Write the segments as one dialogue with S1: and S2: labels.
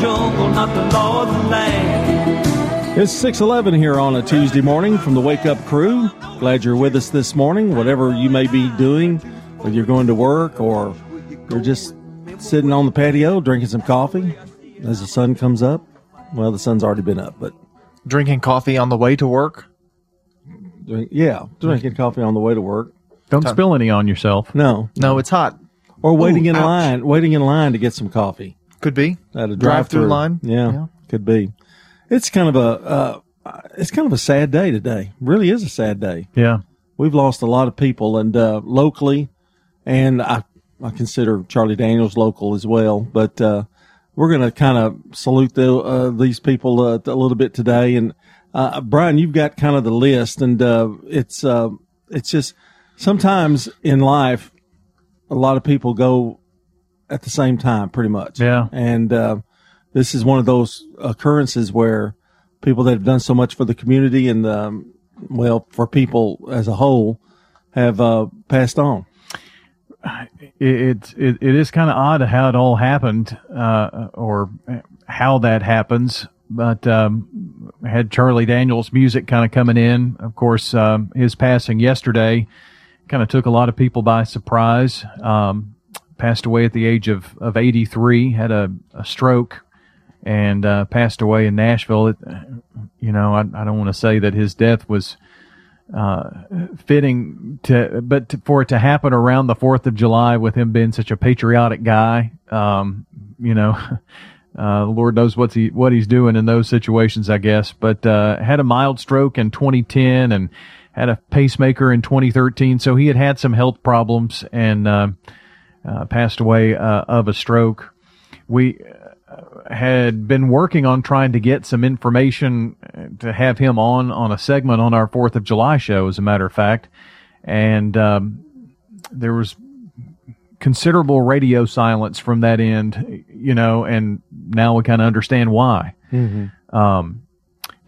S1: jungle, not the law of the land.
S2: It's 611 here on a Tuesday morning from the Wake Up Crew. Glad you're with us this morning, whatever you may be doing, whether you're going to work or you're just sitting on the patio drinking some coffee as the sun comes up. Well, the sun's already been up, but
S3: Drinking coffee on the way to work.
S2: drink, yeah, drinking coffee on the way to work.
S4: Don't spill any on yourself.
S2: No,
S3: No, it's hot.
S2: or waiting
S3: Ooh,
S2: in
S3: ouch.
S2: line, waiting in line to get some coffee
S3: Could be.
S2: at a
S3: Drive-through line?
S2: Yeah,
S3: Yeah.
S2: could be. It's kind of a uh, it's kind of a sad day today. Really is a sad day.
S4: Yeah.
S2: we've lost a lot of people and uh, locally and I, I consider charlie daniels local as well but uh, we're going to kind of salute the, uh, these people uh, a little bit today and uh, brian you've got kind of the list and uh, it's uh, it's just sometimes in life a lot of people go at the same time pretty much
S4: Yeah.
S2: and uh, this is one of those occurrences where people that have done so much for the community and um, well for people as a whole have uh, passed on.
S4: It, it, it is kind of odd how it all happened, uh, or how that happens. But um, had Charlie Daniels music kind of coming in. Of course, um, his passing yesterday kind of took a lot of people by surprise. Um, passed away at the age of, of 83, had a, a stroke, and uh, passed away in Nashville. It, you know, I, I don't want to say that his death was uh, fitting to, but to, for it to happen around the Fourth of July with him being such a patriotic guy, um, you know, uh, Lord knows what's he what he's doing in those situations, I guess. But uh, had a mild stroke in 2010 and had a pacemaker in 2013, so he had had some health problems and uh, uh, passed away uh, of a stroke. We uh, had been working on trying to get some information uh, to have him on on a segment on our Fourth of July show, as a matter of fact, and um, there was considerable radio silence from that end, you know, and now we kind of understand why. Um,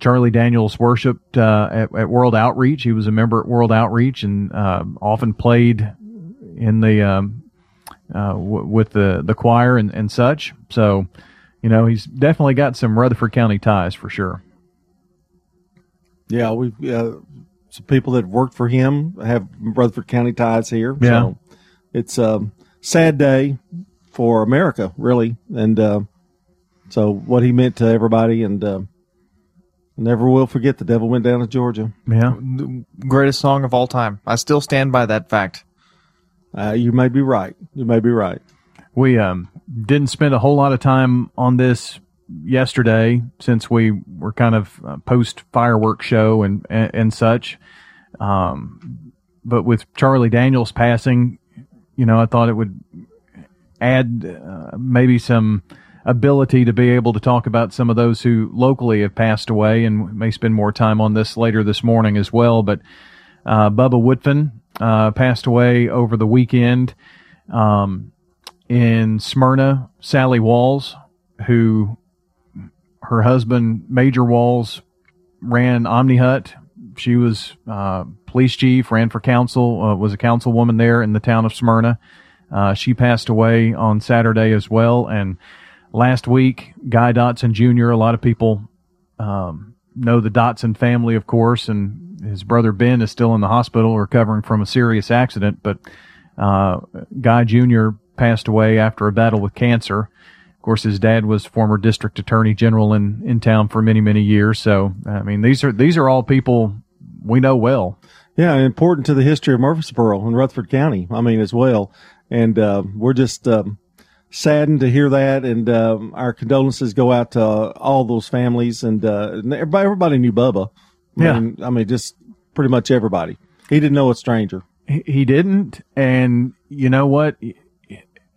S4: Charlie Daniels worshipped uh, at, at World Outreach. He was a member at World Outreach and um often played in the um, uh, w- with the the choir and, and such. So, you know, he's definitely got some Rutherford County ties for sure.
S2: Yeah, we've uh, some people that worked for him have Rutherford County ties here.
S4: Yeah.
S2: So it's a sad day for America, really, and uh, so what he meant to everybody, and uh, never will forget. The devil went down to Georgia.
S4: Yeah.
S3: Greatest song of all time. I still stand by that fact.
S2: Uh, you may be right. You may be right.
S4: We um, didn't spend a whole lot of time on this yesterday since we were kind of uh, post fireworks show and, and and such. Um, but with Charlie Daniels passing, you know, I thought it would add uh, maybe some ability to be able to talk about some of those who locally have passed away, and may spend more time on this later this morning as well. But uh, Bubba Woodfin uh, passed away over the weekend. Um, in Smyrna, Sally Walls, who her husband Major Walls ran OmniHut. She was uh, police chief, ran for council, uh, was a councilwoman there in the town of Smyrna. Uh, she passed away on Saturday as well. And last week, Guy Dotson Jr. A lot of people um, know the Dotson family, of course, and his brother Ben is still in the hospital recovering from a serious accident. But uh, Guy Jr. passed away after a battle with cancer. Of course, his dad was former district attorney general in, in town for many, many years. So, I mean, these are these are all people we know well.
S2: Yeah, important to the history of Murfreesboro and Rutherford County. I mean, as well. And uh, we're just um, saddened to hear that, and um, our condolences go out to all those families. And uh, everybody, everybody knew Bubba. I
S4: Yeah.
S2: mean, I mean, just pretty much everybody. He didn't know a stranger.
S4: He didn't, and you know what?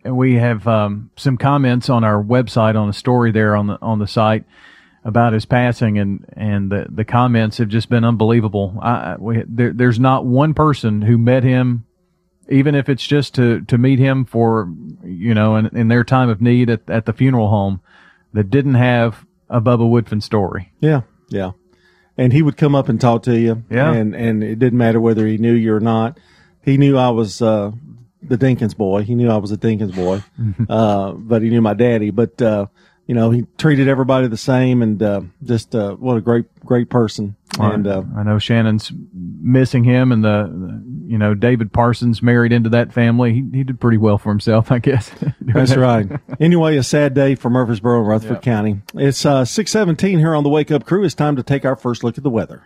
S4: And we have um, some comments on our website on a story there on the on the site about his passing, and and the the comments have just been unbelievable. I, I- we, there, there's not one person who met him, even if it's just to to meet him for you know in, in their time of need at at the funeral home, that didn't have a Bubba Woodfin story.
S2: Yeah, yeah. And he would come up and talk to you.
S4: Yeah.
S2: And and it didn't matter whether he knew you or not. He knew I was uh, the Dinkins boy. He knew I was a Dinkins boy. uh, but he knew my daddy. But uh, you know, he treated everybody the same, and uh, just uh, what a great great person. And uh,
S4: I know Shannon's missing him, and the, the you know David Parsons married into that family. He he did pretty well for himself, I guess.
S2: That's right. Anyway, a sad day for Murfreesboro and Rutherford County. It's uh, six seventeen here on the Wake Up Crew. It's time to take our first look at the weather.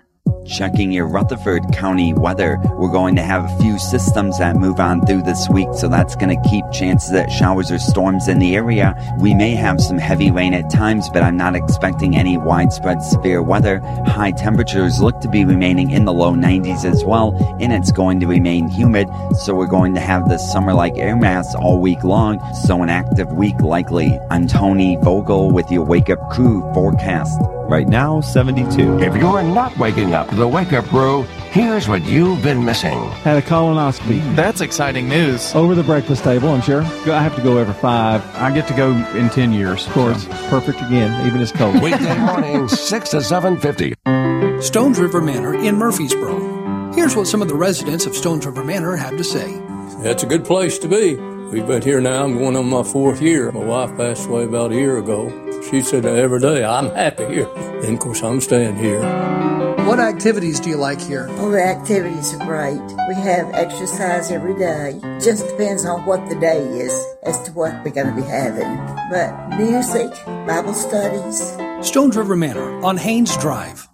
S5: Checking your Rutherford County weather, we're going to have a few systems that move on through this week, so that's going to keep chances at showers or storms in the area. We may have some heavy rain at times, but I'm not expecting any widespread severe weather. High temperatures look to be remaining in the low 90s as well, and it's going to remain humid, so we're going to have this summer like air mass all week long, so an active week likely. I'm Tony Vogel with your Wake Up Crew forecast.
S6: Right now, 72.
S7: If you're not waking up to the wake up crew, here's what you've been missing.
S2: Had a colonoscopy
S3: That's exciting news.
S2: over the breakfast table. I'm sure. I have to go every five.
S4: I get to go in ten years.
S2: Of course, perfect again, even as cold.
S7: Weekday mornings, 6 to 7.50.
S8: Stones River Manor in Murfreesboro. Here's what some of the residents of Stones River Manor have to say.
S9: That's a good place to be. We've been here now. I'm going on my fourth year. My wife passed away about a year ago. She said every day, I'm happy here. And of course, I'm staying here.
S8: What activities do you like here?
S10: All the activities are great. We have exercise every day. Just depends on what the day is as to what we're going to be having. But music, Bible studies.
S8: Stones River Manor on Haynes Drive.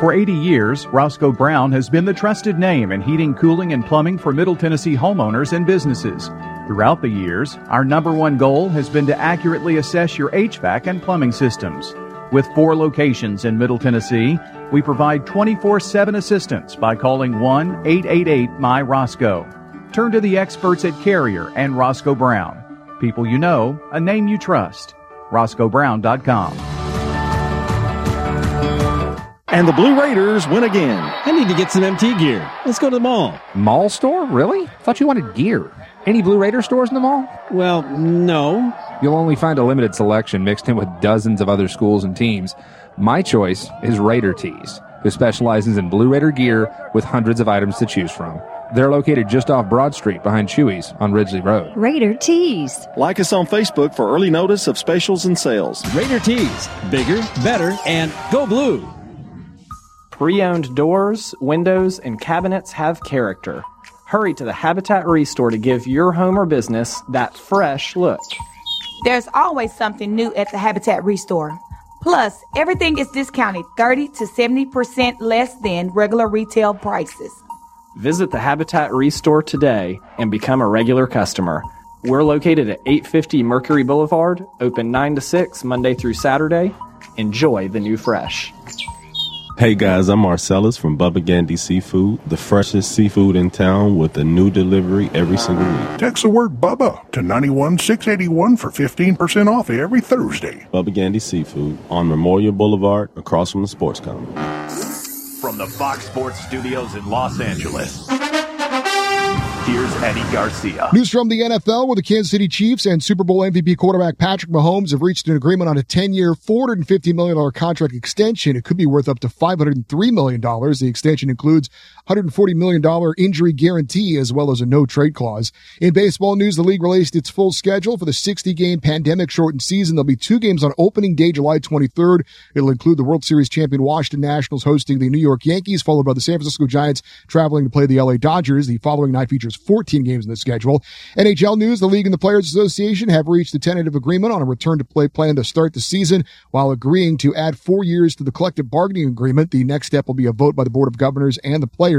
S11: For 80 years, Roscoe Brown has been the trusted name in heating, cooling, and plumbing for Middle Tennessee homeowners and businesses. Throughout the years, our number one goal has been to accurately assess your HVAC and plumbing systems. With four locations in Middle Tennessee, we provide 24 7 assistance by calling 1 888 My Roscoe. Turn to the experts at Carrier and Roscoe Brown. People you know, a name you trust. RoscoeBrown.com.
S12: And the Blue Raiders win again. I need to get some MT gear. Let's go to the mall.
S13: Mall store? Really? Thought you wanted gear. Any Blue Raider stores in the mall?
S12: Well, no.
S13: You'll only find a limited selection mixed in with dozens of other schools and teams. My choice is Raider Tees, who specializes in Blue Raider gear with hundreds of items to choose from. They're located just off Broad Street behind Chewy's on Ridgely Road.
S14: Raider Tees.
S12: Like us on Facebook for early notice of specials and sales.
S15: Raider Tees. Bigger, better, and go blue.
S16: Pre owned doors, windows, and cabinets have character. Hurry to the Habitat Restore to give your home or business that fresh look.
S17: There's always something new at the Habitat Restore. Plus, everything is discounted 30 to 70% less than regular retail prices.
S16: Visit the Habitat Restore today and become a regular customer. We're located at 850 Mercury Boulevard, open 9 to 6 Monday through Saturday. Enjoy the new fresh.
S18: Hey guys, I'm Marcellus from Bubba Gandy Seafood, the freshest seafood in town with a new delivery every single week.
S19: Text the word Bubba to 91681 for 15% off every Thursday.
S18: Bubba Gandy Seafood on Memorial Boulevard across from the sports complex.
S20: From the Fox Sports Studios in Los Angeles. Here's Eddie Garcia.
S21: News from the NFL where the Kansas City Chiefs and Super Bowl MVP quarterback Patrick Mahomes have reached an agreement on a 10-year, $450 million contract extension. It could be worth up to $503 million. The extension includes $140 million injury guarantee as well as a no trade clause. In baseball news, the league released its full schedule for the 60 game pandemic shortened season. There'll be two games on opening day, July 23rd. It'll include the World Series champion Washington Nationals hosting the New York Yankees, followed by the San Francisco Giants traveling to play the LA Dodgers. The following night features 14 games in the schedule. NHL news, the league and the Players Association have reached a tentative agreement on a return to play plan to start the season while agreeing to add four years to the collective bargaining agreement. The next step will be a vote by the Board of Governors and the players.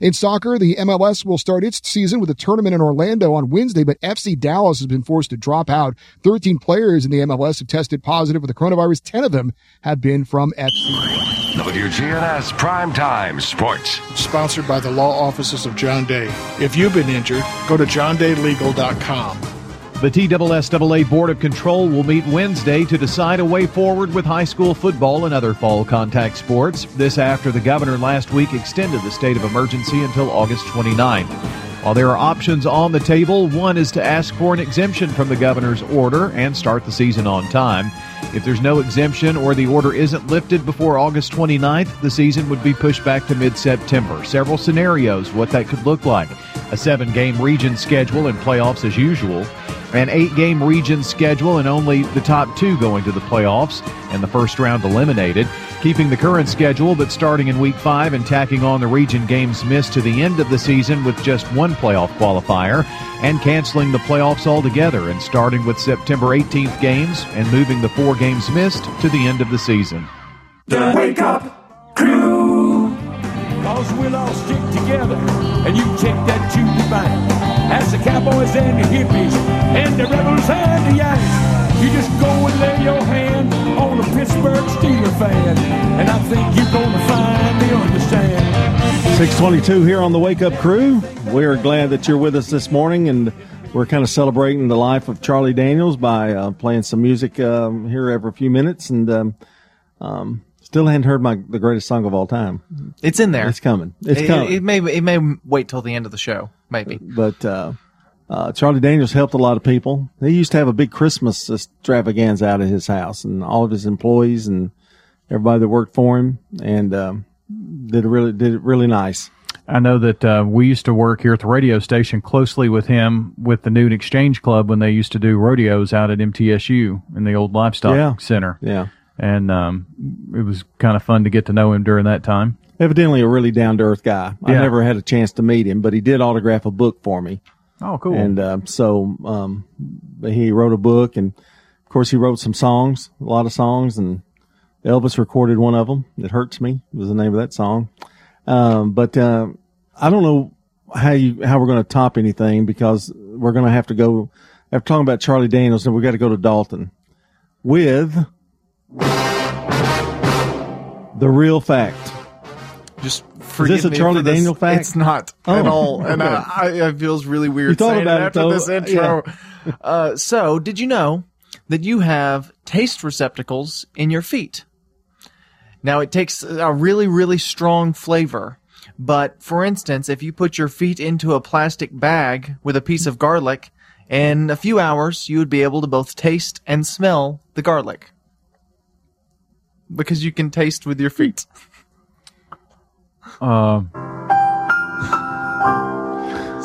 S21: In soccer, the MLS will start its season with a tournament in Orlando on Wednesday, but FC Dallas has been forced to drop out. 13 players in the MLS have tested positive for the coronavirus. 10 of them have been from FC.
S7: WGNS Primetime Sports.
S19: Sponsored by the law offices of John Day. If you've been injured, go to johndaylegal.com.
S11: The TSSAA Board of Control will meet Wednesday to decide a way forward with high school football and other fall contact sports. This after the governor last week extended the state of emergency until August 29. While there are options on the table, one is to ask for an exemption from the governor's order and start the season on time. If there's no exemption or the order isn't lifted before August 29th, the season would be pushed back to mid September. Several scenarios what that could look like a seven game region schedule and playoffs as usual, An eight game region schedule and only the top two going to the playoffs and the first round eliminated. Keeping the current schedule, but starting in week five and tacking on the region games missed to the end of the season with just one playoff qualifier, and canceling the playoffs altogether and starting with September 18th games and moving the four games missed to the end of the season.
S22: The Wake Up Crew. Cause we'll all stick together and you take that the bank. As the cowboys and the hippies and the rebels and the yanks. You just go and lay your hand on a Pittsburgh Steeler fan. And I think you're gonna find they understand.
S2: 622 here on the Wake Up Crew. We're glad that you're with us this morning, and we're kind of celebrating the life of Charlie Daniels by uh, playing some music um, here every few minutes. And um, um, still hadn't heard my the greatest song of all time.
S3: It's in there.
S2: It's coming. It's
S3: it,
S2: coming.
S3: It, may it may wait till the end of the show, maybe.
S2: But uh, uh, Charlie Daniels helped a lot of people. He used to have a big Christmas extravaganza out of his house, and all of his employees and everybody that worked for him, and um, did it really did it really nice.
S4: I know that uh, we used to work here at the radio station closely with him with the Noon Exchange Club when they used to do rodeos out at MTSU in the old livestock
S2: Yeah.
S4: center.
S2: Yeah.
S4: And um, it was kind of fun to get to know him during that time.
S2: Evidently, a really down to earth guy. I never had a chance to meet him, but he did autograph a book for me.
S4: Oh, cool.
S2: And uh, so um, he wrote a book, and of course, he wrote some songs, a lot of songs, and Elvis recorded one of them. It hurts me was the name of that song. Um, but uh, I don't know how you how we're going to top anything because we're going to have to go after talking about Charlie Daniels, and we got to go to Dalton with the real fact.
S3: Just
S2: Is
S3: forgive
S2: this a
S3: me
S2: Charlie
S3: for this.
S2: Daniel fact?
S3: It's not
S2: Oh,
S3: at all, and
S2: okay.
S3: I, I, it feels really weird
S2: thought
S3: saying
S2: about
S3: it
S2: it,
S3: after
S2: though.
S3: this intro. uh, so, did you know that you have taste receptacles in your feet? Now, it takes a really, really strong flavor. But for instance, if you put your feet into a plastic bag with a piece of garlic, in a few hours you would be able to both taste and smell the garlic. Because you can taste with your feet.
S4: Uh,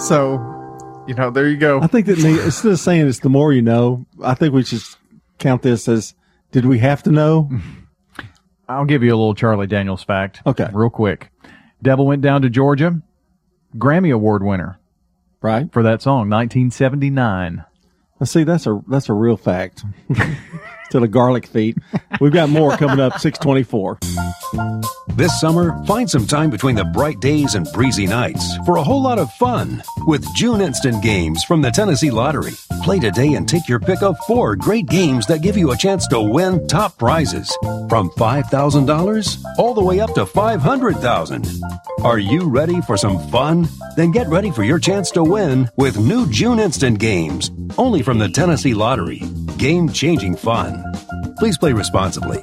S3: So, you know, there you go.
S2: I think that me- instead of saying it's the more you know, I think we should count this as did we have to know?
S4: I'll give you a little Charlie Daniels fact.
S2: Okay.
S4: Real quick. Devil went down to Georgia, Grammy Award winner.
S2: Right.
S4: For that song, 1979.
S2: Now, see, that's a that's a real fact. to the garlic feet. We've got more coming up. Six twenty four.
S23: This summer, find some time between the bright days and breezy nights for a whole lot of fun with June Instant Games from the Tennessee Lottery. Play today and take your pick of four great games that give you a chance to win top prizes from $5,000 all the way up to 500,000. Are you ready for some fun? Then get ready for your chance to win with new June Instant Games, only from the Tennessee Lottery. Game changing fun. Please play responsibly.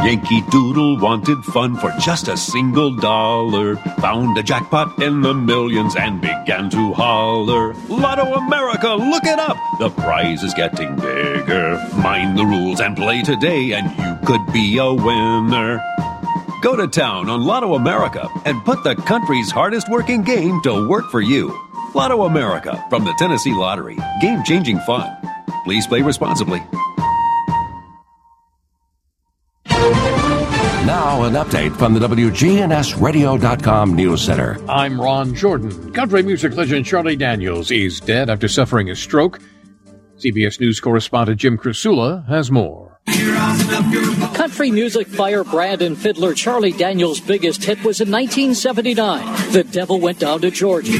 S23: Yankee Doodle wanted fun for just a single dollar. Found a jackpot in the millions and began to holler. Lotto America, look it up! The prize is getting bigger. Mind the rules and play today, and you could be a winner. Go to town on Lotto America and put the country's hardest working game to work for you. Lotto America from the Tennessee Lottery. Game changing fun. Please play responsibly.
S7: Now, an update from the WGNSradio.com News Center.
S24: I'm Ron Jordan. Country music legend Charlie Daniels is dead after suffering a stroke. CBS News correspondent Jim Krasula has more.
S25: Country music firebrand and fiddler Charlie Daniels' biggest hit was in 1979. The Devil Went Down to Georgia.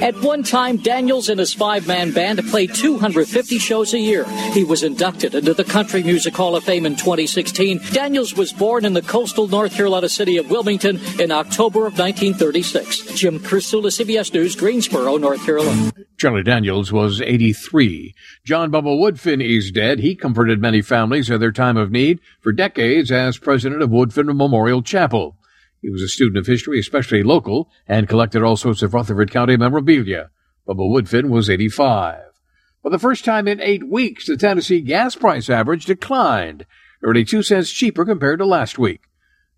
S25: At one time, Daniels and his five man band played 250 shows a year. He was inducted into the Country Music Hall of Fame in 2016. Daniels was born in the coastal North Carolina city of Wilmington in October of 1936. Jim Krasula, CBS News, Greensboro, North Carolina.
S24: Charlie Daniels was 83. John Bubba Woodfin is dead. He comforted many families at their time of need for decades as president of Woodfin Memorial Chapel. He was a student of history, especially local, and collected all sorts of Rutherford County memorabilia. Bubba Woodfin was 85. For the first time in eight weeks, the Tennessee gas price average declined, nearly two cents cheaper compared to last week.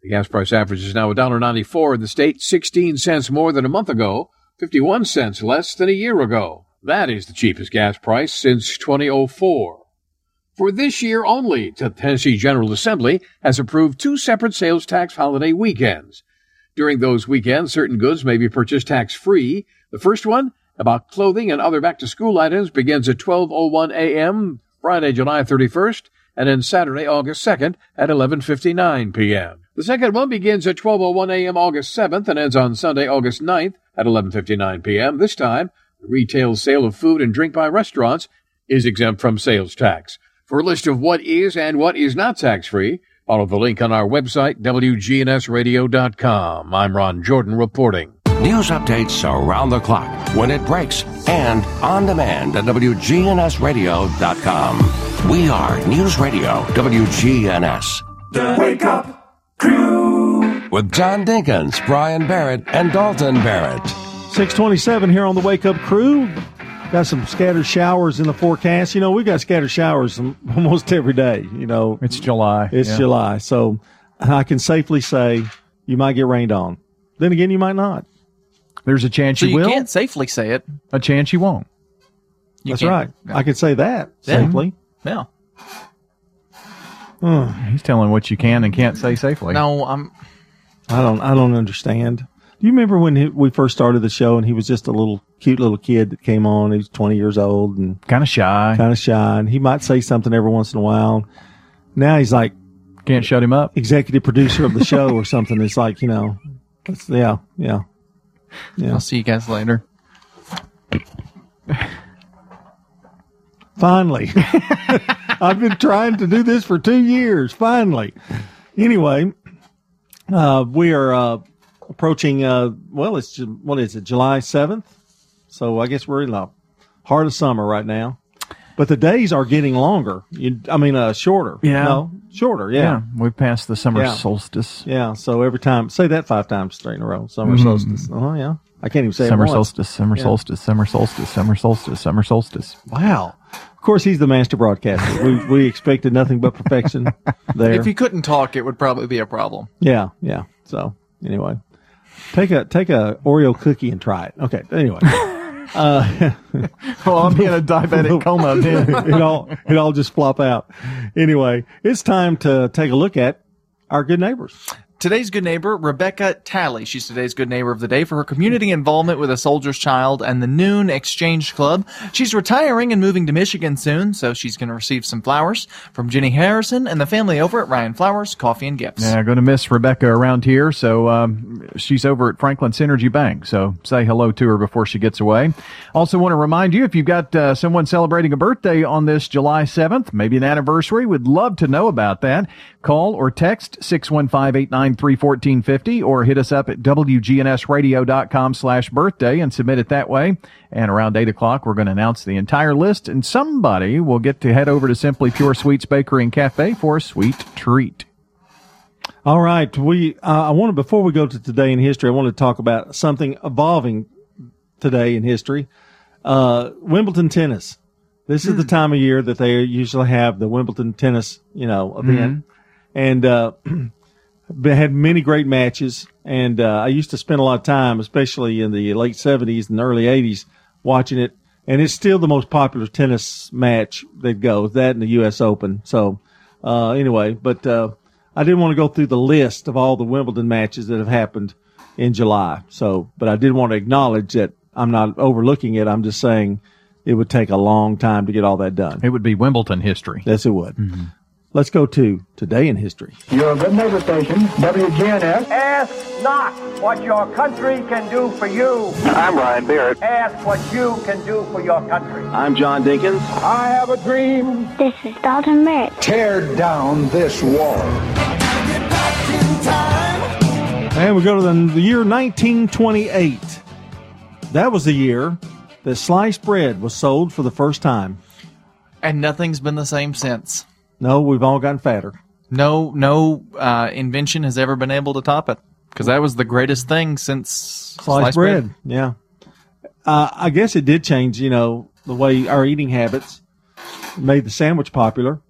S24: The gas price average is now $1.94 in the state, 16 cents more than a month ago, 51 cents less than a year ago.
S26: That is the cheapest gas price since 2004. For this year only, the Tennessee General Assembly has approved two separate sales tax holiday weekends. During those weekends, certain goods may be purchased tax free. The first one, about clothing and other back to school items, begins at 12:01 a.m. Friday, July 31st, and then Saturday, August 2nd at 11:59 p.m. The second one begins at 12:01 a.m. August 7th and ends on Sunday, August 9th at 11:59 p.m. This time, the retail sale of food and drink by restaurants is exempt from sales tax. For a list of what is and what is not tax free, follow the link on our website, WGNSradio.com. I'm Ron Jordan reporting.
S7: News updates around the clock, when it breaks, and on demand at WGNSradio.com. We are News Radio WGNS.
S22: The Wake Up Crew.
S7: With John Dinkins, Brian Barrett, and Dalton Barrett.
S2: 627 here on the Wake Up Crew. Got some scattered showers in the forecast. You know, we got scattered showers almost every day. You know,
S4: it's July.
S2: It's
S4: yeah.
S2: July. So I can safely say you might get rained on. Then again, you might not.
S4: There's a chance
S3: So
S4: you
S3: you
S4: will.
S3: You can't safely say it.
S4: A chance you won't.
S3: You
S2: That's
S3: can't-
S2: right. I can say that
S3: Yeah.
S2: safely.
S3: Yeah.
S4: He's telling what you can and can't say safely.
S3: No, I'm.
S2: I don't. I don't understand. Do you remember when he, we first started the show and he was just a little cute little kid that came on? He was twenty years old and
S4: kind of shy.
S2: Kind of shy, and he might say something every once in a while. Now he's like
S4: can't shut him up.
S2: Executive producer of the show or something. It's like you know, it's, yeah, yeah, yeah.
S3: I'll see you guys later.
S2: Finally. I've been trying to do this for two years. Finally. Anyway, uh, we are uh, approaching, uh, well, it's, what is it, July 7th? So I guess we're in the heart of summer right now. But the days are getting longer. You, I mean, uh, shorter.
S4: Yeah.
S2: No, shorter. Yeah.
S4: we've passed the summer
S2: Yeah.
S4: solstice.
S2: Yeah. So every time, say that five times straight in a row. Summer
S4: Mhm.
S2: solstice. Oh, yeah. I can't even say
S4: Summer
S2: once.
S4: solstice, summer
S2: Yeah.
S4: solstice, summer solstice, summer solstice, summer solstice.
S2: Wow. Of course, he's the master broadcaster. we, we expected nothing but perfection there.
S3: If he couldn't talk, it would probably be a problem.
S2: Yeah, yeah. So anyway, take a take a Oreo cookie and try it. Okay. Anyway, uh,
S4: well, I'm in a diabetic coma. Then
S2: it all it all just flop out. Anyway, it's time to take a look at our good neighbors.
S3: Today's good neighbor, Rebecca Talley. She's today's good neighbor of the day for her community involvement with a soldier's child and the Noon Exchange Club. She's retiring and moving to Michigan soon, so she's going to receive some flowers from Jenny Harrison and the family over at Ryan Flowers Coffee and Gifts.
S4: Yeah, going to miss Rebecca around here. So um, she's over at Franklin Synergy Bank. So say hello to her before she gets away. Also, want to remind you if you've got uh, someone celebrating a birthday on this July 7th, maybe an anniversary, would love to know about that. Call or text 615-893-1450 or hit us up at wgnsradio.com slash birthday and submit it that way. And around 8 o'clock, we're going to announce the entire list and somebody will get to head over to Simply Pure Sweets Bakery and Cafe for a sweet treat.
S2: All right, we uh, I wanted before we go to today in history, I want to talk about something evolving today in history. Uh, Wimbledon tennis. This is the time of year that they usually have the Wimbledon tennis, you know, event, and uh, had many great matches. And uh, I used to spend a lot of time, especially in the late seventies and early eighties, watching it. And it's still the most popular tennis match that goes. That in the U.S. Open. So uh, anyway, but uh, I didn't want to go through the list of all the Wimbledon matches that have happened in July. So, but I did want to acknowledge that I'm not overlooking it. I'm just saying it would take a long time to get all that done.
S4: It would be Wimbledon history.
S2: Yes, it would. Let's go to today in history.
S27: Your good neighbor station, WGNS.
S13: Ask not what your country can do for you.
S27: I'm Brian Barrett.
S13: Ask what you can do for your country.
S27: I'm John Dinkins.
S13: I have a dream.
S28: This is Dalton Barrett.
S27: Tear down this wall.
S2: And we go to the, the year 1928. That was the year that sliced bread was sold for the first time.
S3: And nothing's been the same since.
S2: No, we've all gotten fatter.
S3: No, no uh, invention has ever been able to top it because that was the greatest thing since
S2: Sliced, bread. Yeah. Uh, I guess it did change, you know, the way our eating habits made the sandwich popular.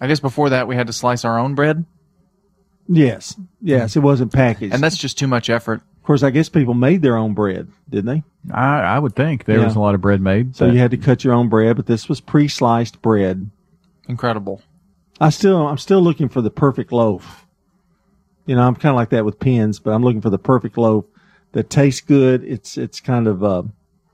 S3: I guess before that we had to slice our own bread,
S2: Yes. Yes. It wasn't packaged.
S3: and that's just too much effort.
S2: Of course, I guess people made their own bread, didn't they?
S4: I, I would think there
S2: Yeah.
S4: was a lot of bread made.
S2: So
S4: but-
S2: you had to cut your own bread, but this was pre-sliced bread.
S3: Incredible.
S2: I still, I'm still looking for the perfect loaf. You know, I'm kind of like that with pens, but I'm looking for the perfect loaf that tastes good. It's, it's kind of, uh,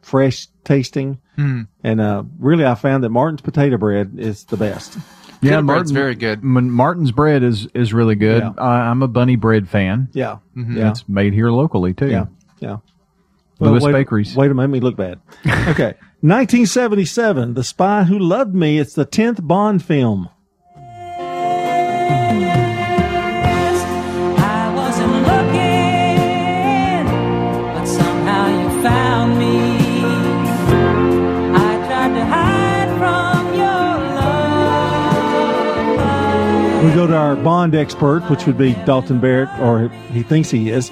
S2: fresh tasting.
S3: Hmm.
S2: And, uh, really I found that Martin's potato bread is the best.
S4: yeah,
S3: Pita bread's very good.
S4: M- Martin's bread is is really good.
S2: Yeah.
S4: I, I'm a bunny bread fan.
S2: Yeah.
S3: Mm-hmm.
S2: Yeah.
S4: It's made here locally too.
S2: Yeah. Yeah.
S4: Lewis
S2: wait,
S4: Bakeries.
S2: Wait a minute, make me look bad. Okay. 1977, The Spy Who Loved Me. It's the 10th Bond film. We go to our Bond expert, which would be Dalton Barrett, or he thinks he is.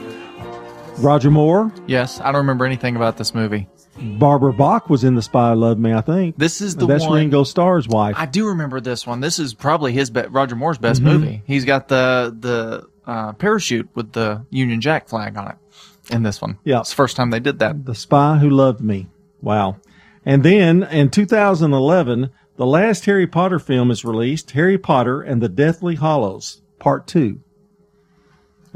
S2: Roger Moore.
S3: Yes, I don't remember anything about this movie.
S2: Barbara Bach was in The Spy Who Loved Me, I think.
S3: This is the
S2: That's
S3: one-
S2: Ringo Starr's wife.
S3: I do remember this one. This is probably his be- Roger Moore's best
S2: Mhm.
S3: movie. He's got the the uh, parachute with the Union Jack flag on it in this one.
S2: Yeah.
S3: it's the first time they did that.
S2: The Spy Who Loved Me. Wow. And then in 2011, the last Harry Potter film is released Harry Potter and the Deathly Hallows, Part 2.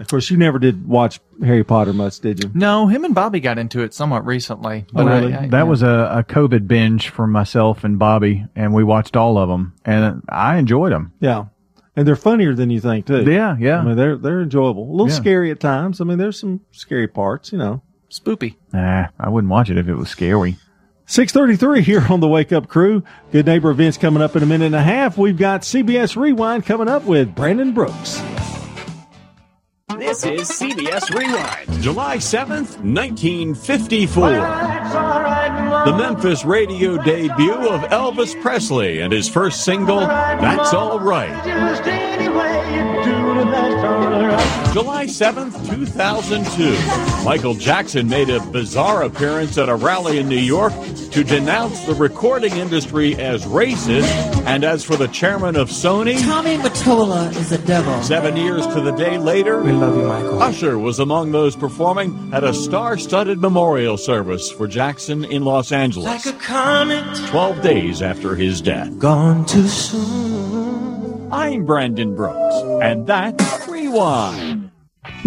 S2: Of course, you never did watch Harry Potter much, did you?
S3: No, him and Bobby got into it somewhat recently. Oh, but I- I-
S4: that was a, a COVID binge for myself and Bobby, and we watched all of them, and I enjoyed them.
S2: Yeah. And they're funnier than you think, too.
S4: Yeah, yeah.
S2: I mean, they're, they're enjoyable. A little
S4: Yeah.
S2: scary at times. I mean, there's some scary parts, you know.
S3: spoopy.
S4: Nah, I wouldn't watch it if it was scary.
S2: 633 here on the Wake Up Crew. Good neighbor events coming up in a minute and a half. We've got CBS Rewind coming up with Brandon Brooks.
S20: This is CBS Rewind. July 7th, 1954. The Memphis radio debut of Elvis Presley and his first single, That's All Right. July 7th, 2002. Michael Jackson made a bizarre appearance at a rally in New York to denounce the recording industry as racist. And as for the chairman of Sony,
S29: Tommy Mottola is a devil.
S20: Seven years to the day later, we love you, Michael. Usher was among those performing at a star-studded memorial service for Jackson in Los Angeles.
S29: Like a comet
S20: Twelve days after his death.
S29: gone too soon.
S20: I'm Brandon Brooks, and that's Rewind.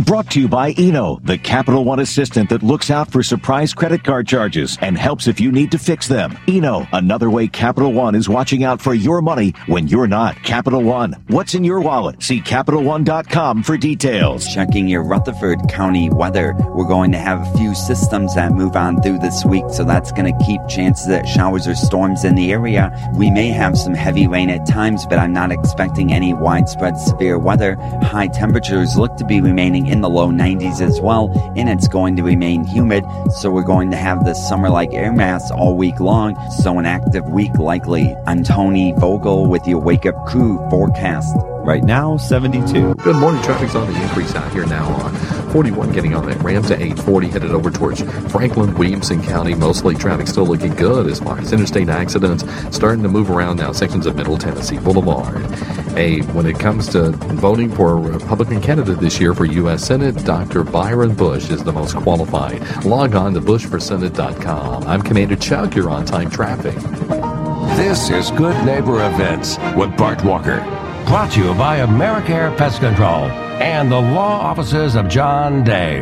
S30: Brought to you by Eno, the Capital One assistant that looks out for surprise credit card charges and helps if you need to fix them. Eno, another way Capital One is watching out for your money when you're not. Capital One, what's in your wallet? See CapitalOne.com for details.
S31: Checking your Rutherford County weather. We're going to have a few systems that move on through this week, so that's going to keep chances at showers or storms in the area. We may have some heavy rain at times, but I'm not expecting any widespread severe weather. High temperatures look to be remaining in the low 90s as well, and it's going to remain humid, so we're going to have this summer like air mass all week long, so an active week likely. I'm Tony Vogel with your Wake Up Crew forecast.
S32: Right now, 72. Good morning. Traffic's on the increase out here now on 41 getting on that ramp to 840 headed over towards Franklin, Williamson County. Mostly traffic still looking good as far as interstate accidents starting to move around now sections of Middle Tennessee Boulevard. Hey, when it comes to voting for a Republican candidate this year for U.S. Senate, Dr. Byron Bush is the most qualified. Log on to bushforsenate.com. I'm Commander Chuck. You're on time traffic.
S7: This is Good Neighbor Events with Bart Walker. Brought to you by Americare Pest Control and the law offices of John Day.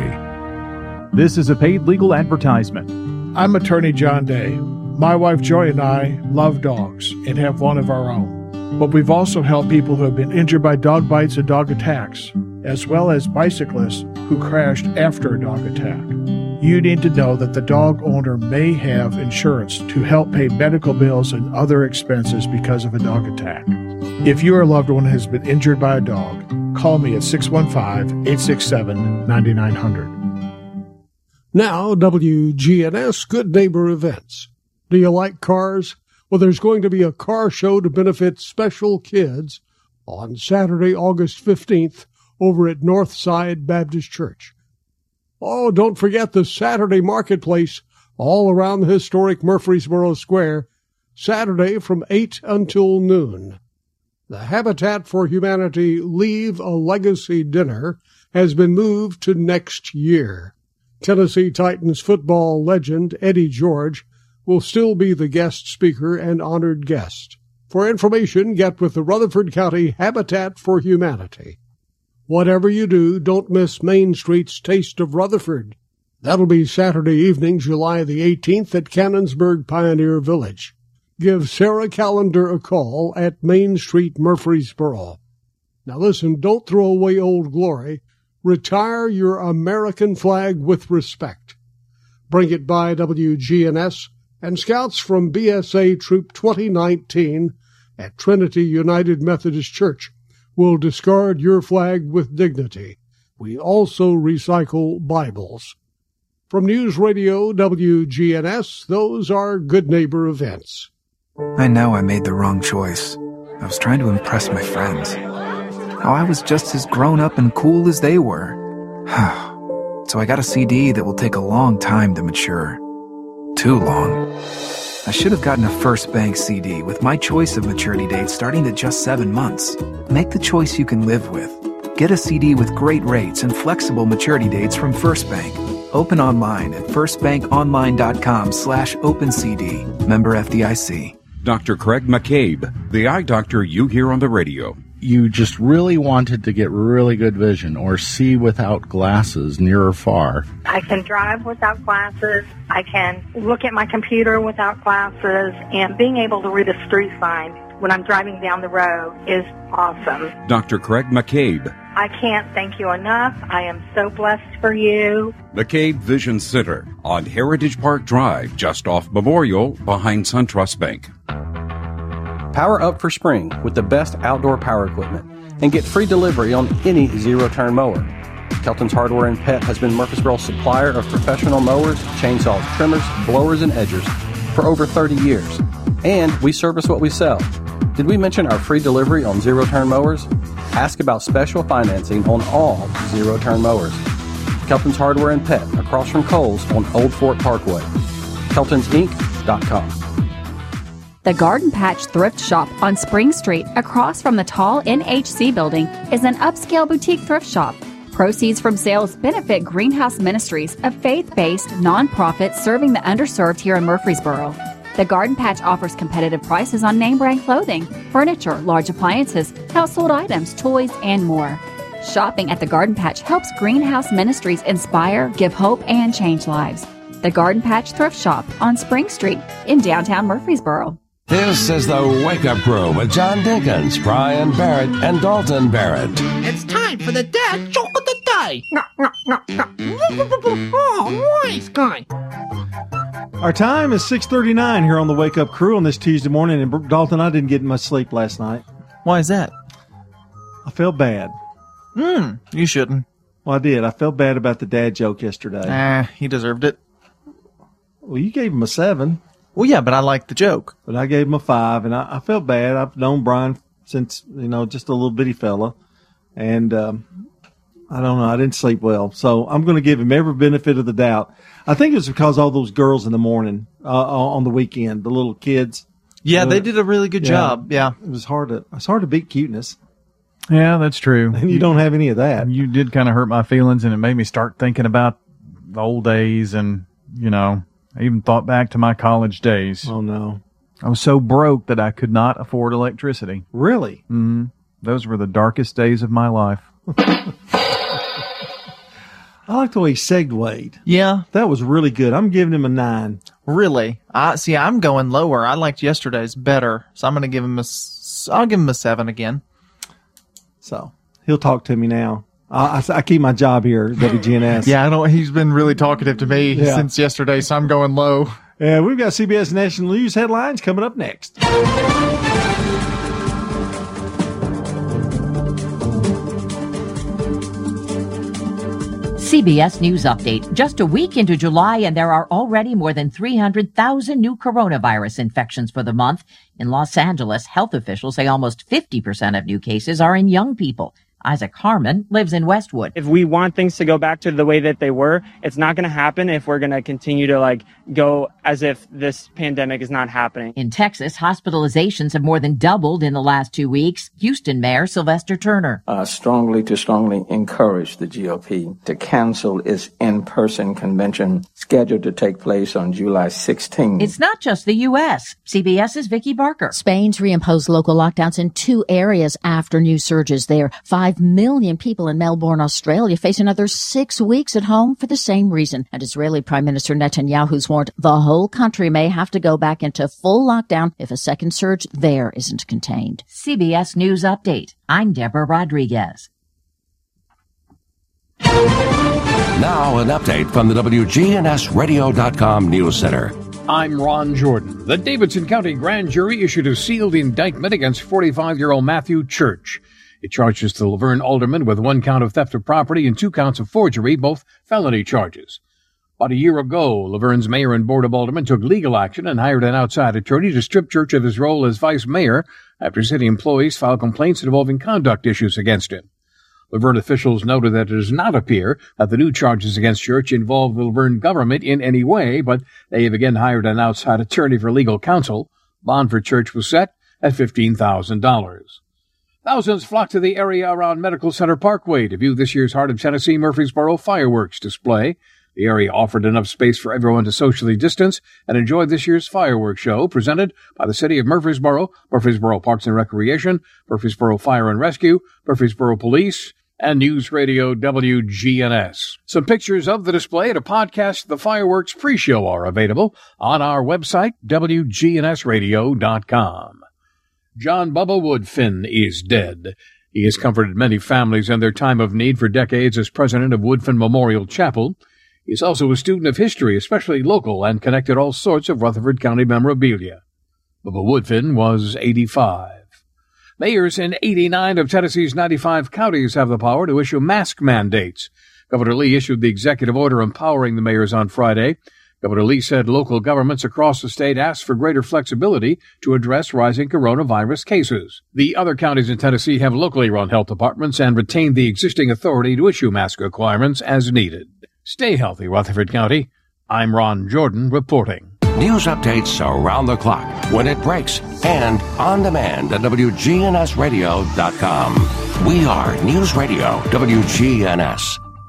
S11: This is a paid legal advertisement.
S19: I'm attorney John Day. My wife Joy and I love dogs and have one of our own. But we've also helped people who have been injured by dog bites and dog attacks, as well as bicyclists who crashed after a dog attack. You need to know that the dog owner may have insurance to help pay medical bills and other expenses because of a dog attack. If your loved one has been injured by a dog, call me at 615 867 9900.
S33: Now, WGNS Good Neighbor Events. Do you like cars? Well, there's going to be a car show to benefit special kids on Saturday, August 15th over at Northside Baptist Church. Oh, don't forget the Saturday marketplace all around the historic Murfreesboro Square, Saturday from 8 until noon. The Habitat for Humanity Leave a Legacy Dinner has been moved to next year. Tennessee Titans football legend Eddie George will still be the guest speaker and honored guest. For information, get with the Rutherford County Habitat for Humanity. Whatever you do, don't miss Main Street's Taste of Rutherford. That'll be Saturday evening, July the 18th at Cannonsburgh Pioneer Village. Give Sarah Callender a call at Main Street, Murfreesboro. Now listen, don't throw away old glory. Retire your American flag with respect. Bring it by WGNS and scouts from BSA Troop 2019 at Trinity United Methodist Church will discard your flag with dignity. We also recycle Bibles. From News Radio WGNS, those are Good Neighbor events.
S34: I know I made the wrong choice. I was trying to impress my friends. How I was just as grown up and cool as they were. so I got a CD that will take a long time to mature. Too long. I should have gotten a First Bank CD with my choice of maturity dates starting at just seven months. Make the choice you can live with. Get a CD with great rates and flexible maturity dates from First Bank. Open online at firstbankonline.com slash opencd. Member FDIC.
S35: Dr. Craig McCabe, the eye doctor you hear on the radio.
S36: You just really wanted to get really good vision or see without glasses near or far.
S37: I can drive without glasses. I can look at my computer without glasses. And being able to read a street sign when I'm driving down the road is awesome.
S35: Dr. Craig McCabe.
S37: I can't thank you enough. I am so blessed for you.
S35: McCabe Vision Center on Heritage Park Drive, just off Memorial, behind SunTrust Bank.
S38: Power up for spring with the best outdoor power equipment and get free delivery on any zero turn mower. Kelton's Hardware and Pet has been Murfreesboro's supplier of professional mowers, chainsaws, trimmers, blowers, and edgers for over 30 years. And we service what we sell. Did we mention our free delivery on zero turn mowers? Ask about special financing on all zero turn mowers. Kelton's Hardware and Pet across from Kohl's on Old Fort Parkway. Kelton'sInc.com.
S14: The Garden Patch Thrift Shop on Spring Street, across from the tall NHC building, is an upscale boutique thrift shop. Proceeds from sales benefit Greenhouse Ministries, a faith based nonprofit serving the underserved here in Murfreesboro. The Garden Patch offers competitive prices on name brand clothing, furniture, large appliances, household items, toys, and more. Shopping at the Garden Patch helps Greenhouse Ministries inspire, give hope, and change lives. The Garden Patch Thrift Shop on Spring Street in downtown Murfreesboro.
S7: This is the Wake Up Crew with John Dinkins, Brian Barrett, and Dalton Barrett.
S39: It's time for the dad joke of the day. Oh, nice guy.
S2: Our time is 6:39 here on the Wake Up Crew on this Tuesday morning. And Dalton, I didn't get much sleep last night.
S3: Why is that?
S2: I felt bad.
S3: Hmm. You shouldn't.
S2: Well, I did. I felt bad about the dad joke yesterday.
S3: Ah, he deserved it.
S2: Well, you gave him a seven.
S3: Well, yeah, but I liked the joke.
S2: But I gave him a five, and I, I felt bad. I've known Brian since you know just a little bitty fella, and um, I don't know. I didn't sleep well, so I'm going to give him every benefit of the doubt. I think it was because all those girls in the morning uh, on the weekend, the little kids.
S3: Yeah,
S2: uh,
S3: they did a really good
S2: yeah,
S3: job. Yeah,
S2: it was hard to it's hard to beat cuteness.
S4: Yeah, that's true.
S2: And you don't have any of that.
S4: You did kind of hurt my feelings, and it made me start thinking about the old days, and you know, I even thought back to my college days.
S2: Oh no,
S4: I was so broke that I could not afford electricity.
S2: Really?
S4: Mm-hmm. Those were the darkest days of my life.
S2: I like the way he segued.
S3: Yeah,
S2: that was really good. I'm giving him a nine.
S3: Really? I see. I'm going lower. I liked yesterday's better, so I'm going to give him a. s- I'll give him a seven again.
S2: So he'll talk to me now. I, I, I keep my job here WGNS.
S3: Yeah, I don't. He's been really talkative to me
S2: Yeah.
S3: since yesterday, so I'm going low.
S2: Yeah, we've got CBS National News headlines coming up next.
S40: CBS News Update. Just a week into July, and there are already more than 300,000 new coronavirus infections for the month. In Los Angeles, health officials say almost 50% of new cases are in young people.
S41: Isaac Harmon lives in Westwood.
S42: If we want things to go back to the way that they were, it's not going to happen if we're going to continue to like go as if this pandemic is not happening.
S41: In Texas, hospitalizations have more than doubled in the last two weeks. Houston Mayor Sylvester Turner.
S43: Uh, strongly to strongly encourage the GOP to cancel its in-person convention scheduled to take place on July 16.
S41: It's not just the U.S. CBS's Vicki Barker.
S40: Spain's reimposed local lockdowns in two areas after new surges there. Five million people in Melbourne, Australia face another six weeks at home for the same reason. And Israeli Prime Minister Netanyahu's warned the whole country may have to go back into full lockdown if a second surge there isn't contained.
S41: CBS News Update. I'm Deborah Rodriguez.
S7: Now, an update from the WGNSradio.com News Center.
S26: I'm Ron Jordan. The Davidson County Grand Jury issued a sealed indictment against 45 year old Matthew Church. It charges the La Vergne alderman with one count of theft of property and two counts of forgery, both felony charges. About a year ago, La Vergne's mayor and board of aldermen took legal action and hired an outside attorney to strip Church of his role as vice mayor after city employees filed complaints involving conduct issues against him. La Vergne officials noted that it does not appear that the new charges against Church involve the La Vergne government in any way, but they have again hired an outside attorney for legal counsel. Bond for Church was set at $15,000. Thousands flocked to the area around Medical Center Parkway to view this year's Heart of Tennessee Murfreesboro fireworks display. The area offered enough space for everyone to socially distance and enjoy this year's fireworks show presented by the City of Murfreesboro, Murfreesboro Parks and Recreation, Murfreesboro Fire and Rescue, Murfreesboro Police, and News Radio WGNS. Some pictures of the display and a podcast the fireworks pre-show are available on our website, WGNSradio.com. John Bubba Woodfin is dead. He has comforted many families in their time of need for decades as president of Woodfin Memorial Chapel. He is also a student of history, especially local, and connected all sorts of Rutherford County memorabilia. Bubba Woodfin was 85. Mayors in 89 of Tennessee's 95 counties have the power to issue mask mandates. Governor Lee issued the executive order empowering the mayors on Friday. Governor Lee said local governments across the state asked for greater flexibility to address rising coronavirus cases. The other counties in Tennessee have locally run health departments and retain the existing authority to issue mask requirements as needed. Stay healthy, Rutherford County. I'm Ron Jordan reporting.
S7: News updates around the clock, when it breaks, and on demand at WGNSradio.com. We are News Radio WGNS.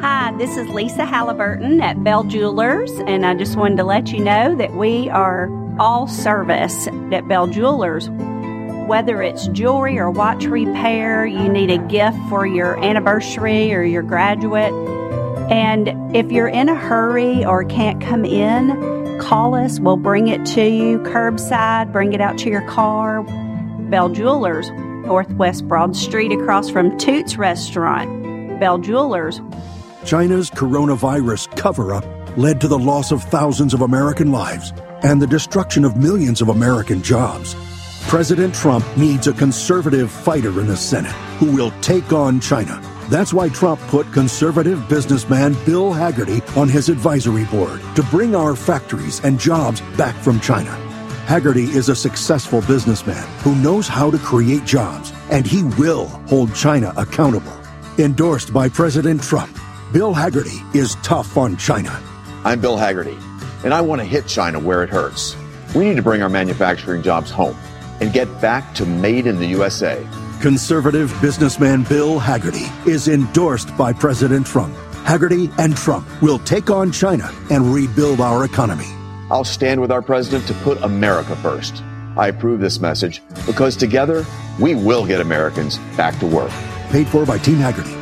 S44: Hi, this is Lisa Halliburton at Bell Jewelers, and I just wanted to let you know that we are all service at Bell Jewelers. Whether it's jewelry or watch repair, you need a gift for your anniversary or your graduate. And if you're in a hurry or can't come in, call us. We'll bring it to you curbside, bring it out to your car. Bell Jewelers, Northwest Broad Street across from Toots Restaurant. Bell Jewelers.
S45: China's coronavirus cover up led to the loss of thousands of American lives and the destruction of millions of American jobs. President Trump needs a conservative fighter in the Senate who will take on China. That's why Trump put conservative businessman Bill Hagerty on his advisory board to bring our factories and jobs back from China. Hagerty is a successful businessman who knows how to create jobs, and he will hold China accountable. Endorsed by President Trump, Bill Hagerty is tough on China.
S46: I'm Bill Hagerty, and I want to hit China where it hurts. We need to bring our manufacturing jobs home and get back to made in the USA.
S45: Conservative businessman Bill Hagerty is endorsed by President Trump. Hagerty and Trump will take on China and rebuild our economy.
S46: I'll stand with our president to put America first. I approve this message because together we will get Americans back to work.
S45: Paid for by Team Hagerty.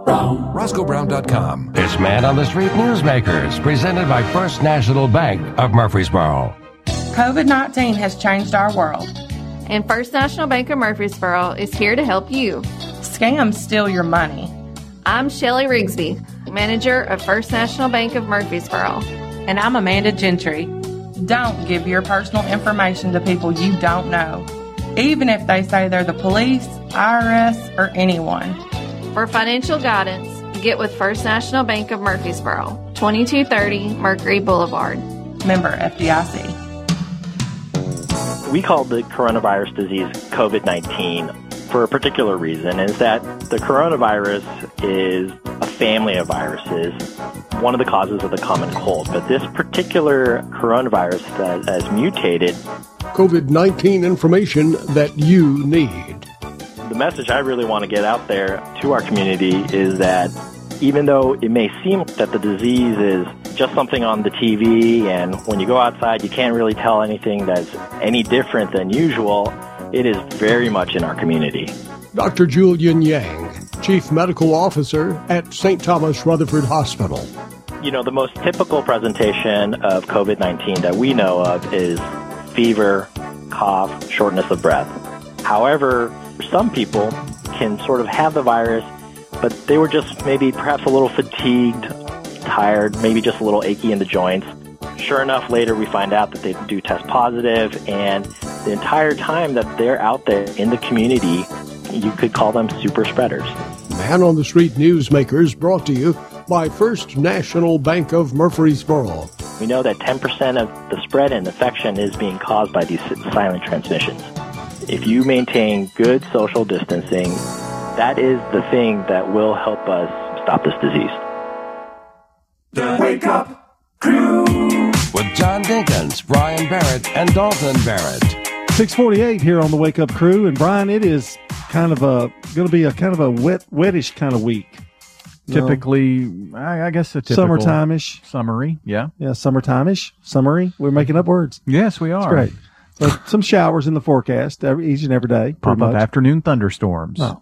S7: Brown. RoscoeBrown.com. It's Man on the Street Newsmakers, presented by First National Bank of Murfreesboro.
S47: COVID 19 has changed our world.
S48: And First National Bank of Murfreesboro is here to help you.
S47: Scams steal your money.
S48: I'm Shelly Rigsby, manager of First National Bank of Murfreesboro.
S47: And I'm Amanda Gentry. Don't give your personal information to people you don't know, even if they say they're the police, IRS, or anyone.
S48: For financial guidance, get with First National Bank of Murfreesboro, 2230 Mercury Boulevard.
S47: Member FDIC.
S49: We call the coronavirus disease COVID 19 for a particular reason is that the coronavirus is a family of viruses, one of the causes of the common cold. But this particular coronavirus that has mutated.
S50: COVID 19 information that you need.
S49: The message I really want to get out there to our community is that even though it may seem that the disease is just something on the TV and when you go outside you can't really tell anything that's any different than usual, it is very much in our community.
S50: Dr. Julian Yang, Chief Medical Officer at St. Thomas Rutherford Hospital.
S49: You know, the most typical presentation of COVID 19 that we know of is fever, cough, shortness of breath. However, some people can sort of have the virus, but they were just maybe perhaps a little fatigued, tired, maybe just a little achy in the joints. Sure enough, later we find out that they do test positive, and the entire time that they're out there in the community, you could call them super spreaders.
S50: Man on the Street Newsmakers brought to you by First National Bank of Murfreesboro.
S49: We know that 10% of the spread and infection is being caused by these silent transmissions. If you maintain good social distancing, that is the thing that will help us stop this disease.
S7: The Wake Up Crew with John Dinkins, Brian Barrett, and Dalton Barrett.
S2: 648 here on the Wake Up Crew. And Brian, it is kind of a going to be a kind of a wet, wettish kind of week. You know?
S4: Typically, I, I guess a typical
S2: Summertime-ish.
S4: Summery, yeah.
S2: Yeah, summertime-ish, summery. We're making up words.
S4: Yes, we are.
S2: It's great. So some showers in the forecast every, each and every day.
S4: Pop
S2: pretty
S4: up afternoon thunderstorms.
S2: Oh.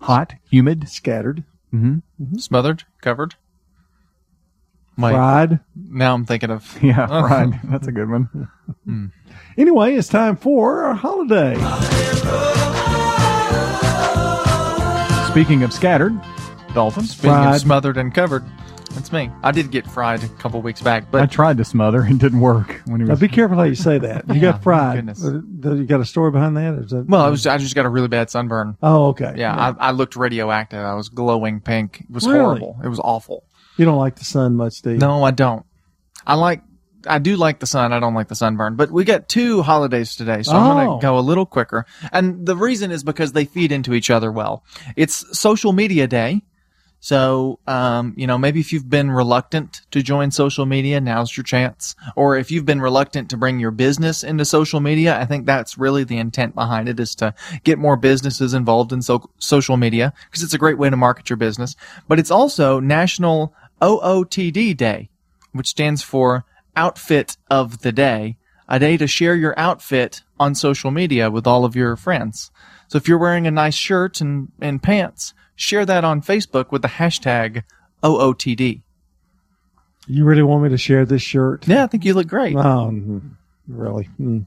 S4: Hot, humid,
S2: scattered.
S4: Mm-hmm.
S3: Smothered, covered. Wait,
S2: Fried.
S3: Now I'm thinking of
S4: Yeah, fried. That's a good one.
S2: Anyway, it's time for our holiday.
S4: Speaking of scattered, Dalton.
S3: Speaking
S2: Fried.
S3: of smothered and covered, that's me. I did get fried a couple weeks back, but
S4: I tried to smother and didn't work when he
S2: Now
S4: was.
S2: be careful how you say that. You
S3: Yeah,
S2: got fried.
S3: goodness.
S2: Uh, You got a story behind that? Or is that
S3: well, I was I just got a really bad sunburn.
S2: Oh, okay.
S3: Yeah, I, I looked radioactive. I was glowing pink. It was
S2: Really?
S3: horrible. It was awful.
S2: You don't like the sun much, do you?
S3: No, I don't. I like. I do like the sun. I don't like the sunburn. But we got two holidays today, so I'm
S2: Oh.
S3: going to go a little quicker. And the reason is because they feed into each other well. It's Social Media Day. So, um, you know, maybe if you've been reluctant to join social media, now's your chance. Or if you've been reluctant to bring your business into social media, I think that's really the intent behind it is to get more businesses involved in so- social media because it's a great way to market your business. But it's also National OOTD Day, which stands for Outfit of the Day, a day to share your outfit on social media with all of your friends. So if you're wearing a nice shirt and, and pants, share that on Facebook with the hashtag OOTD.
S2: You really want me to share this shirt?
S3: Yeah, I think you look great.
S2: Oh, mm, really? Mm.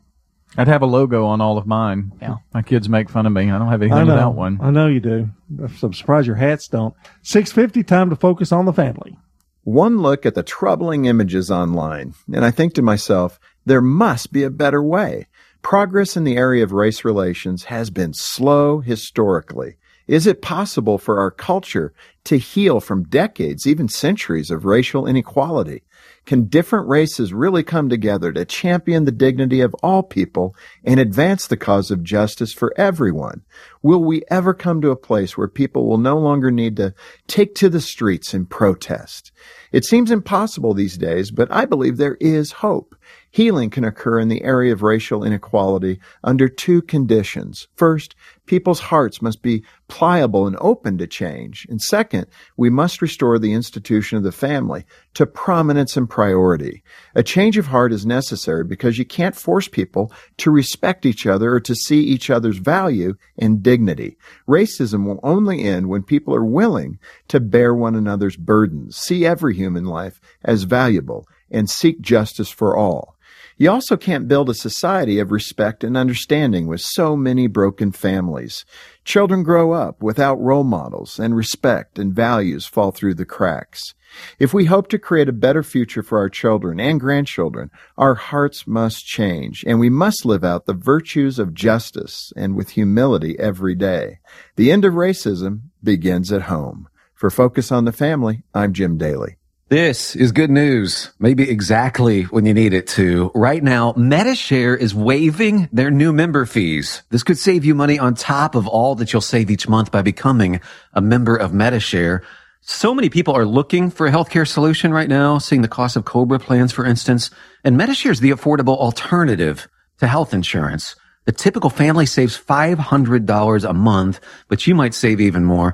S4: I'd have a logo on all of mine.
S3: Yeah.
S4: My kids make fun of me. I don't have anything without one.
S2: I know you do. I'm surprised your hats don't. 650, time to focus on the family.
S51: One look at the troubling images online, and I think to myself, there must be a better way. Progress in the area of race relations has been slow historically. Is it possible for our culture to heal from decades, even centuries of racial inequality? Can different races really come together to champion the dignity of all people and advance the cause of justice for everyone? Will we ever come to a place where people will no longer need to take to the streets and protest? It seems impossible these days, but I believe there is hope. Healing can occur in the area of racial inequality under two conditions. First, people's hearts must be pliable and open to change. And second, we must restore the institution of the family to prominence and priority. A change of heart is necessary because you can't force people to respect each other or to see each other's value and dignity. Racism will only end when people are willing to bear one another's burdens, see every human life as valuable, and seek justice for all. You also can't build a society of respect and understanding with so many broken families. Children grow up without role models and respect and values fall through the cracks. If we hope to create a better future for our children and grandchildren, our hearts must change and we must live out the virtues of justice and with humility every day. The end of racism begins at home. For Focus on the Family, I'm Jim Daly.
S52: This is good news. Maybe exactly when you need it to. Right now, Medi-Share is waiving their new member fees. This could save you money on top of all that you'll save each month by becoming a member of Medi-Share. So many people are looking for a healthcare solution right now, seeing the cost of Cobra plans, for instance, and Medi-Share is the affordable alternative to health insurance. The typical family saves $500 a month, but you might save even more.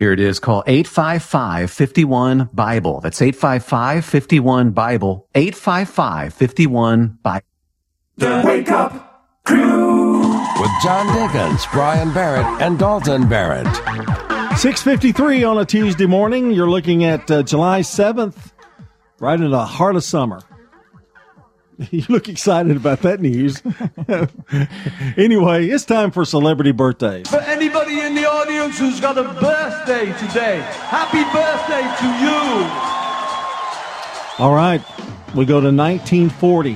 S52: Here it is. Call 855-51-BIBLE. That's 855-51-BIBLE. 855-51-BIBLE.
S7: The Wake Up Crew with John Dinkins, Brian Barrett, and Dalton Barrett.
S2: 653 on a Tuesday morning. You're looking at uh, July 7th, right in the heart of summer. You look excited about that news. anyway, it's time for celebrity birthdays.
S53: For anybody in the audience who's got a birthday today, happy birthday to you.
S2: All right, we go to 1940,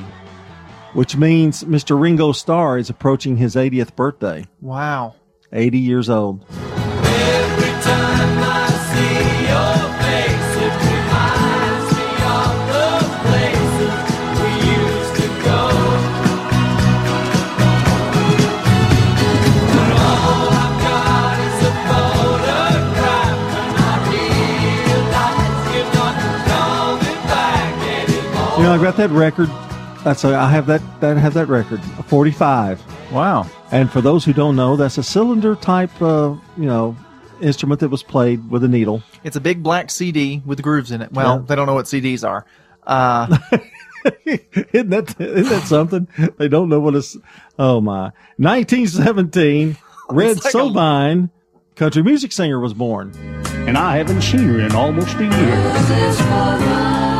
S2: which means Mr. Ringo Starr is approaching his 80th birthday.
S3: Wow.
S2: 80 years old. Know, I got that record. That's a, I have that that have that record. A 45.
S4: Wow.
S2: And for those who don't know, that's a cylinder type uh, you know, instrument that was played with a needle.
S3: It's a big black CD with grooves in it. Well,
S2: Yeah.
S3: they don't know what CDs are. Uh,
S2: isn't that isn't that something? They don't know what it's. Oh my! 1917, Red
S54: It's like a-
S2: Sovine, country music singer, was born.
S54: And I haven't seen her in almost a year.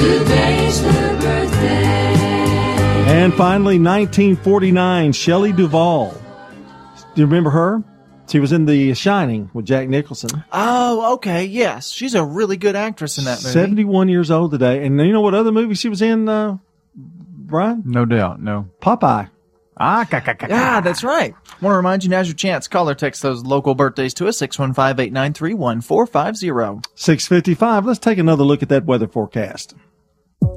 S55: Today's her birthday.
S2: And finally, 1949, Shelley Duvall. Do you remember her? She was in The Shining with Jack Nicholson.
S3: oh, okay, yes. She's a really good actress in that movie.
S2: 71 years old today. And you know what other movie she was in, uh, Brian?
S4: No doubt. No.
S2: Popeye.
S4: Ah, ka, ka, ka, ka.
S3: Yeah, that's right. Want to remind you now's your chance. Call or text those local birthdays to us, 615 893 1450.
S2: 655. Let's take another look at that weather forecast.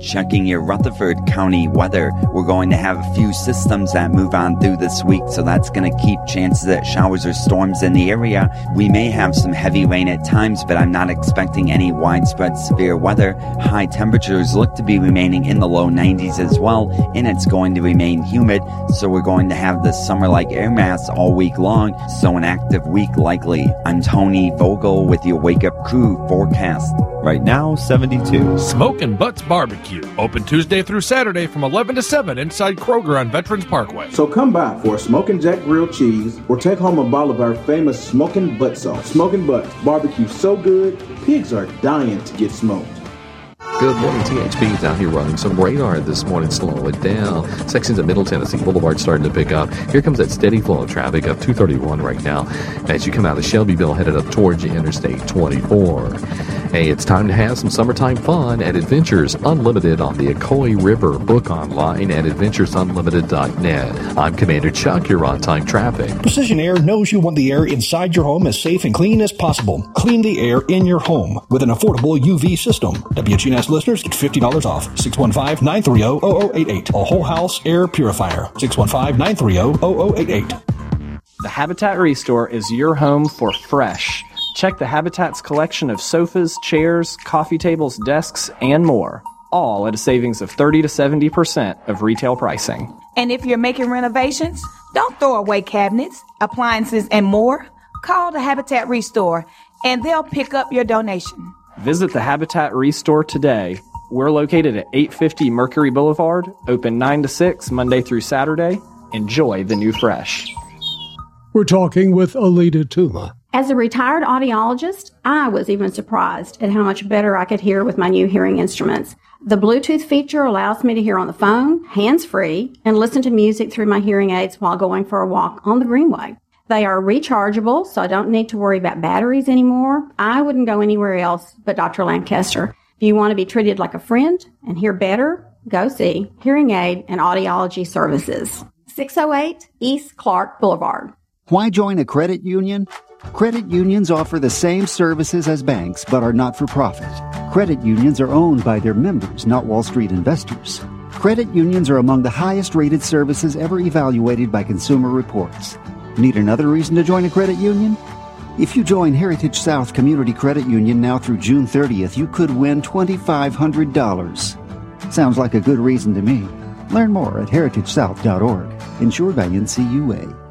S5: Checking your Rutherford County weather. We're going to have a few systems that move on through this week, so that's going to keep chances at showers or storms in the area. We may have some heavy rain at times, but I'm not expecting any widespread severe weather. High temperatures look to be remaining in the low 90s as well, and it's going to remain humid, so we're going to have this summer like air mass all week long, so an active week likely. I'm Tony Vogel with your Wake Up Crew forecast. Right now, 72.
S56: Smoking Butts Barbecue. Open Tuesday through Saturday from 11 to 7 inside Kroger on Veterans Parkway.
S57: So come by for a Smoking Jack grilled cheese or take home a bottle of our famous Smoking Butt sauce. Smoking Butt, barbecue so good, pigs are dying to get smoked.
S58: Good morning, THP's out here running some radar this morning, slow it down. Sections of Middle Tennessee Boulevard starting to pick up. Here comes that steady flow of traffic up 231 right now as you come out of Shelbyville headed up towards the Interstate 24. Hey, it's time to have some summertime fun at Adventures Unlimited on the Ocoee River. Book online at adventuresunlimited.net. I'm Commander Chuck. You're on time traffic.
S54: Precision Air knows you want the air inside your home as safe and clean as possible. Clean the air in your home with an affordable UV system. WGNS listeners get $50 off. 615-930-0088. A whole house air purifier. 615-930-0088.
S16: The Habitat Restore is your home for fresh. Check the Habitat's collection of sofas, chairs, coffee tables, desks, and more. All at a savings of 30 to 70% of retail pricing.
S59: And if you're making renovations, don't throw away cabinets, appliances, and more. Call the Habitat Restore and they'll pick up your donation.
S16: Visit the Habitat Restore today. We're located at 850 Mercury Boulevard, open 9 to 6 Monday through Saturday. Enjoy the new fresh.
S50: We're talking with Alita Tuma.
S44: As a retired audiologist, I was even surprised at how much better I could hear with my new hearing instruments. The Bluetooth feature allows me to hear on the phone, hands free, and listen to music through my hearing aids while going for a walk on the Greenway. They are rechargeable, so I don't need to worry about batteries anymore. I wouldn't go anywhere else but Dr. Lancaster. If you want to be treated like a friend and hear better, go see Hearing Aid and Audiology Services. 608 East Clark Boulevard.
S60: Why join a credit union? Credit unions offer the same services as banks but are not for profit. Credit unions are owned by their members, not Wall Street investors. Credit unions are among the highest rated services ever evaluated by Consumer Reports. Need another reason to join a credit union? If you join Heritage South Community Credit Union now through June 30th, you could win $2,500. Sounds like a good reason to me. Learn more at heritagesouth.org. Insured by NCUA.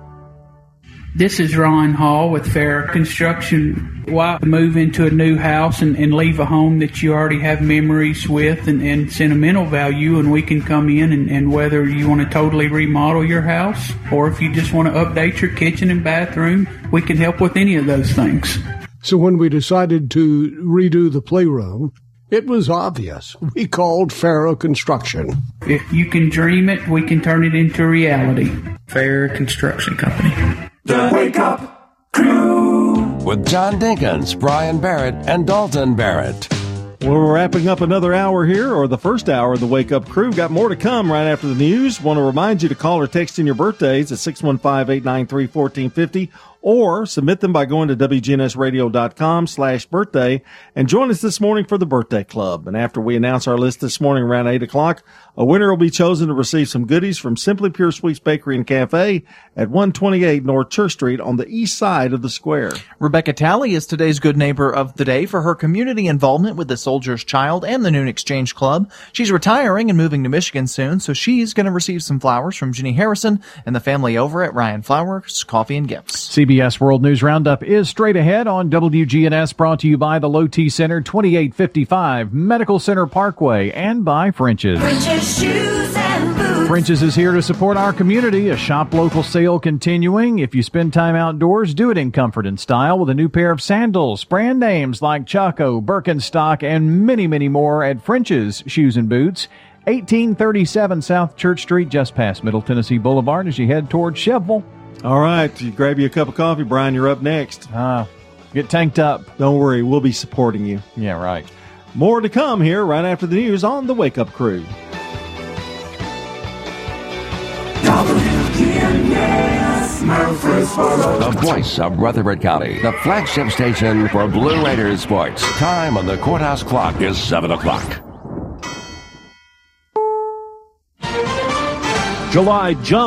S61: This is Ron Hall with Fair Construction. Why move into a new house and, and leave a home that you already have memories with and, and sentimental value? And we can come in and, and whether you want to totally remodel your house or if you just want to update your kitchen and bathroom, we can help with any of those things.
S50: So when we decided to redo the playroom, it was obvious. We called Farrow Construction.
S61: If you can dream it, we can turn it into reality. Fair Construction Company.
S7: The Wake Up Crew with John Dinkins, Brian Barrett, and Dalton Barrett.
S2: We're wrapping up another hour here, or the first hour of the Wake Up Crew. Got more to come right after the news. Want to remind you to call or text in your birthdays at 615-893-1450 or submit them by going to WGNSradio.com slash birthday and join us this morning for the birthday club. And after we announce our list this morning around 8 o'clock, a winner will be chosen to receive some goodies from Simply Pure Sweets Bakery and Cafe at 128 North Church Street on the east side of the square.
S3: Rebecca Talley is today's good neighbor of the day for her community involvement with the Soldier's Child and the Noon Exchange Club. She's retiring and moving to Michigan soon, so she's going to receive some flowers from Jenny Harrison and the family over at Ryan Flowers Coffee and Gifts.
S4: CBS World News Roundup is straight ahead on WGNS, brought to you by the Low T Center, 2855 Medical Center Parkway, and by French's.
S55: French's shoes and boots.
S4: French's is here to support our community. A shop local sale continuing. If you spend time outdoors, do it in comfort and style with a new pair of sandals. Brand names like Chaco, Birkenstock, and many, many more at French's Shoes and Boots. 1837 South Church Street, just past Middle Tennessee Boulevard as you head toward Shelbyville.
S2: All right, you grab you a cup of coffee, Brian. You're up next.
S4: Ah, get tanked up.
S2: Don't worry, we'll be supporting you.
S4: Yeah, right.
S2: More to come here right after the news on the Wake Up Crew.
S7: The voice of Rutherford County, the flagship station for Blue Raiders sports. Time on the courthouse clock is 7 o'clock.
S50: July jump